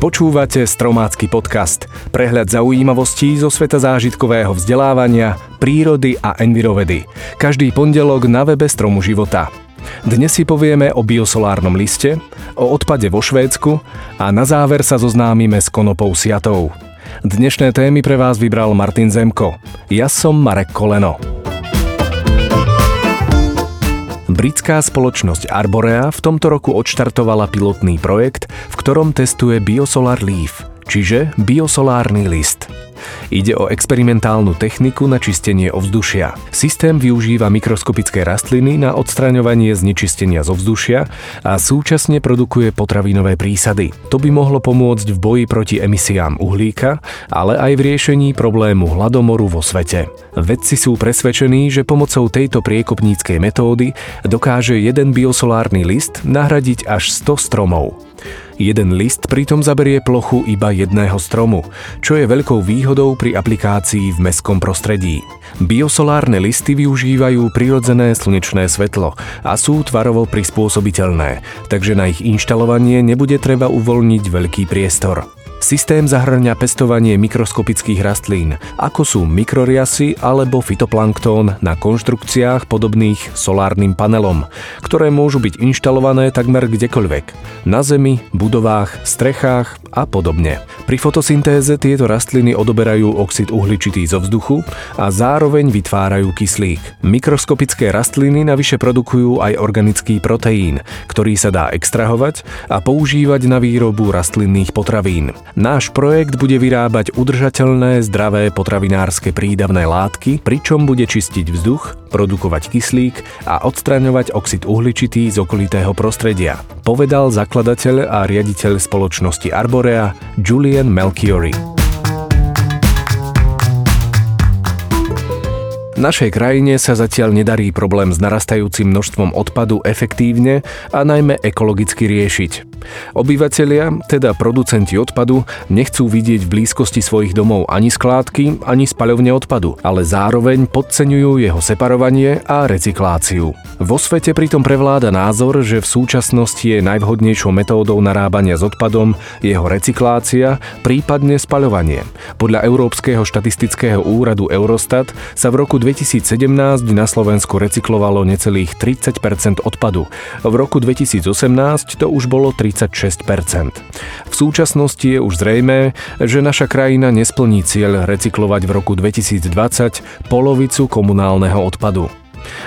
Počúvate Stromácky podcast, prehľad zaujímavostí zo sveta zážitkového vzdelávania, prírody a envirovedy. Každý pondelok na webe Stromu života. Dnes si povieme o biosolárnom liste, o odpade vo Švédsku a na záver sa zoznámime s konopou siatou. Dnešné témy pre vás vybral Martin Zemko. Ja som Marek Koleno. Britská spoločnosť Arborea v tomto roku odštartovala pilotný projekt, v ktorom testuje Biosolar Leaf, čiže biosolárny list. Ide o experimentálnu techniku na čistenie ovzdušia. Systém využíva mikroskopické rastliny na odstraňovanie znečistenia z ovzdušia a súčasne produkuje potravinové prísady. To by mohlo pomôcť v boji proti emisiám uhlíka, ale aj v riešení problému hladomoru vo svete. Vedci sú presvedčení, že pomocou tejto priekopníckej metódy dokáže jeden biosolárny list nahradiť až 100 stromov. Jeden list pritom zaberie plochu iba jedného stromu, čo je veľkou výhodou pri aplikácii v mestskom prostredí. Biosolárne listy využívajú prirodzené slnečné svetlo a sú tvarovo prispôsobiteľné, takže na ich inštalovanie nebude treba uvoľniť veľký priestor. Systém zahrňa pestovanie mikroskopických rastlín, ako sú mikroriasy alebo fitoplankton na konštrukciách podobných solárnym panelom, ktoré môžu byť inštalované takmer kdekoľvek. Na zemi, budovách, strechách a podobne. Pri fotosyntéze tieto rastliny odoberajú oxid uhličitý zo vzduchu a zároveň vytvárajú kyslík. Mikroskopické rastliny navyše produkujú aj organický proteín, ktorý sa dá extrahovať a používať na výrobu rastlinných potravín. Náš projekt bude vyrábať udržateľné, zdravé potravinárske prídavné látky, pričom bude čistiť vzduch, produkovať kyslík a odstraňovať oxid uhličitý z okolitého prostredia, povedal zakladateľ a riaditeľ spoločnosti Arborea Julian Melchiori. Našej krajine sa zatiaľ nedarí problém s narastajúcim množstvom odpadu efektívne a najmä ekologicky riešiť. Obyvatelia, teda producenti odpadu, nechcú vidieť v blízkosti svojich domov ani skládky, ani spaľovne odpadu, ale zároveň podceňujú jeho separovanie a recykláciu. Vo svete pritom prevláda názor, že v súčasnosti je najvhodnejšou metódou narábania s odpadom jeho recyklácia, prípadne spaľovanie. Podľa Európskeho štatistického úradu Eurostat sa v roku 2017 na Slovensku recyklovalo necelých 30% odpadu. V roku 2018 to už bolo 36 V súčasnosti je už zrejmé, že naša krajina nesplní cieľ recyklovať v roku 2020 polovicu komunálneho odpadu.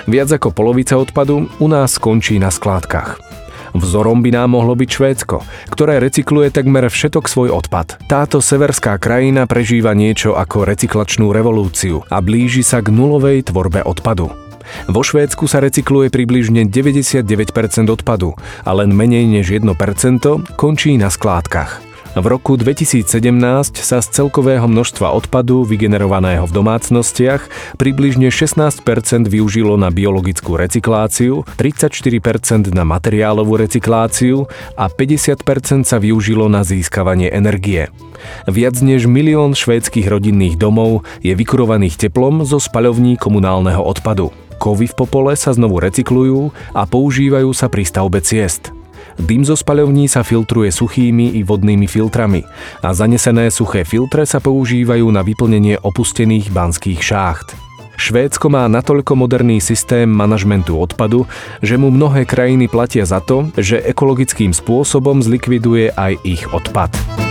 Viac ako polovica odpadu u nás skončí na skládkach. Vzorom by nám mohlo byť Švédsko, ktoré recykluje takmer všetok svoj odpad. Táto severská krajina prežíva niečo ako recyklačnú revolúciu a blíži sa k nulovej tvorbe odpadu. Vo Švédsku sa recykluje približne 99% odpadu a len menej než 1% končí na skládkach. V roku 2017 sa z celkového množstva odpadu vygenerovaného v domácnostiach približne 16% využilo na biologickú recykláciu, 34% na materiálovú recykláciu a 50% sa využilo na získavanie energie. Viac než milión švédskych rodinných domov je vykurovaných teplom zo spaľovní komunálneho odpadu. Kovy v popole sa znovu recyklujú a používajú sa pri stavbe ciest. Dym zo spaľovní sa filtruje suchými i vodnými filtrami a zanesené suché filtre sa používajú na vyplnenie opustených banských šácht. Švédsko má natoľko moderný systém manažmentu odpadu, že mu mnohé krajiny platia za to, že ekologickým spôsobom zlikviduje aj ich odpad.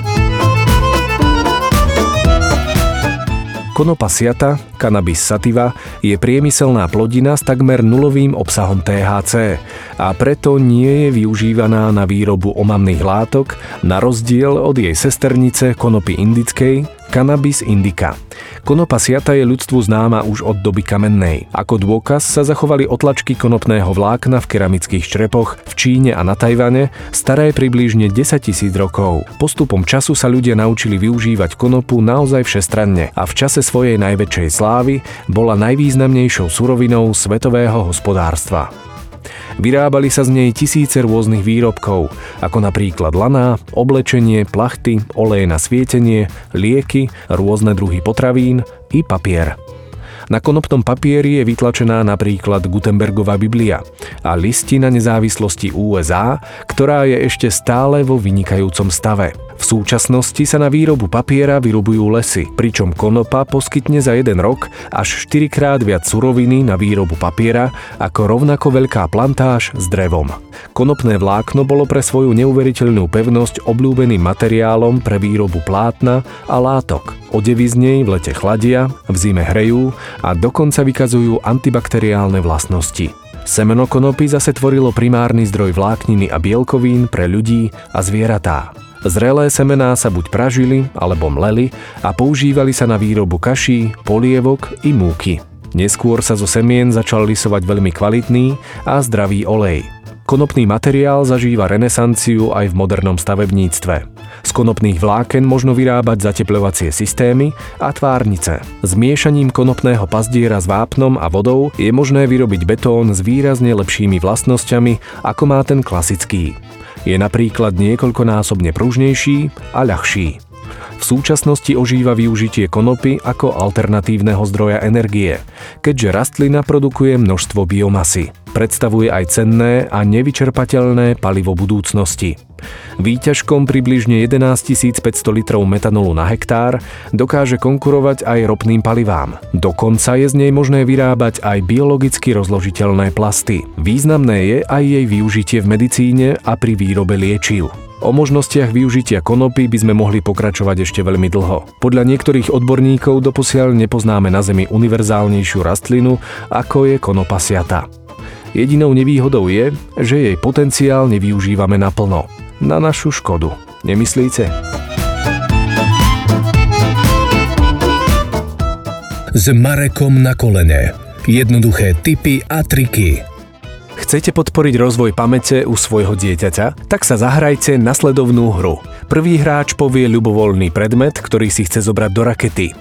Konopa siata, cannabis sativa, je priemyselná plodina s takmer nulovým obsahom THC a preto nie je využívaná na výrobu omamných látok, na rozdiel od jej sesternice konopy indickej, Cannabis indica. Konopa siata je ľudstvu známa už od doby kamennej. Ako dôkaz sa zachovali otlačky konopného vlákna v keramických črepoch v Číne a na Tajvane, staré približne 10 tisíc rokov. Postupom času sa ľudia naučili využívať konopu naozaj všestranne a v čase svojej najväčšej slávy bola najvýznamnejšou surovinou svetového hospodárstva. Vyrábali sa z nej tisíce rôznych výrobkov, ako napríklad laná, oblečenie, plachty, oleje na svietenie, lieky, rôzne druhy potravín i papier. Na konopnom papieri je vytlačená napríklad Gutenbergová Biblia a listina nezávislosti USA, ktorá je ešte stále vo vynikajúcom stave. V súčasnosti sa na výrobu papiera vyrubujú lesy, pričom konopa poskytne za jeden rok až 4 krát viac suroviny na výrobu papiera ako rovnako veľká plantáž s drevom. Konopné vlákno bolo pre svoju neuveriteľnú pevnosť obľúbeným materiálom pre výrobu plátna a látok. Odevy z nej v lete chladia, v zime hrejú a dokonca vykazujú antibakteriálne vlastnosti. Semeno konopy zase tvorilo primárny zdroj vlákniny a bielkovín pre ľudí a zvieratá. Zrelé semená sa buď pražili alebo mleli a používali sa na výrobu kaší, polievok i múky. Neskôr sa zo semien začal lisovať veľmi kvalitný a zdravý olej. Konopný materiál zažíva renesanciu aj v modernom stavebníctve. Z konopných vláken možno vyrábať zateplovacie systémy a tvárnice. Zmiešaním konopného pazdiera s vápnom a vodou je možné vyrobiť betón s výrazne lepšími vlastnosťami, ako má ten klasický. Je napríklad niekoľkonásobne pružnejší a ľahší. V súčasnosti ožíva využitie konopy ako alternatívneho zdroja energie, keďže rastlina produkuje množstvo biomasy. Predstavuje aj cenné a nevyčerpateľné palivo budúcnosti. Výťažkom približne 11 500 litrov metanolu na hektár dokáže konkurovať aj ropným palivám. Dokonca je z nej možné vyrábať aj biologicky rozložiteľné plasty. Významné je aj jej využitie v medicíne a pri výrobe liečiv. O možnostiach využitia konopy by sme mohli pokračovať ešte veľmi dlho. Podľa niektorých odborníkov doposiaľ nepoznáme na Zemi univerzálnejšiu rastlinu, ako je konopa siata. Jedinou nevýhodou je, že jej potenciál nevyužívame naplno. Na našu škodu. Nemyslíte? S Marekom na kolene. Jednoduché tipy a triky Chcete podporiť rozvoj pamäte u svojho dieťaťa? Tak sa zahrajte nasledovnú hru. Prvý hráč povie ľubovoľný predmet, ktorý si chce zobrať do rakety.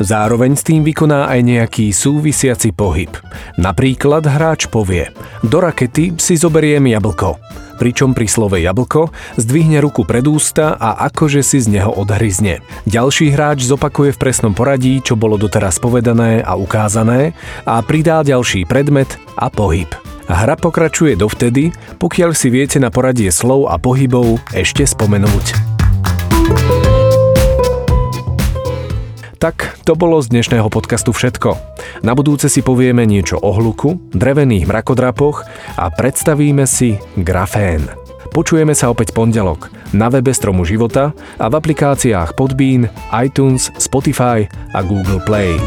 Zároveň s tým vykoná aj nejaký súvisiaci pohyb. Napríklad hráč povie Do rakety si zoberiem jablko pričom pri slove jablko zdvihne ruku pred ústa a akože si z neho odhryzne. Ďalší hráč zopakuje v presnom poradí, čo bolo doteraz povedané a ukázané a pridá ďalší predmet a pohyb. Hra pokračuje dovtedy, pokiaľ si viete na poradie slov a pohybov ešte spomenúť. Tak, to bolo z dnešného podcastu všetko. Na budúce si povieme niečo o hluku, drevených mrakodrapoch a predstavíme si grafén. Počujeme sa opäť pondelok na webe Stromu života a v aplikáciách Podbean, iTunes, Spotify a Google Play.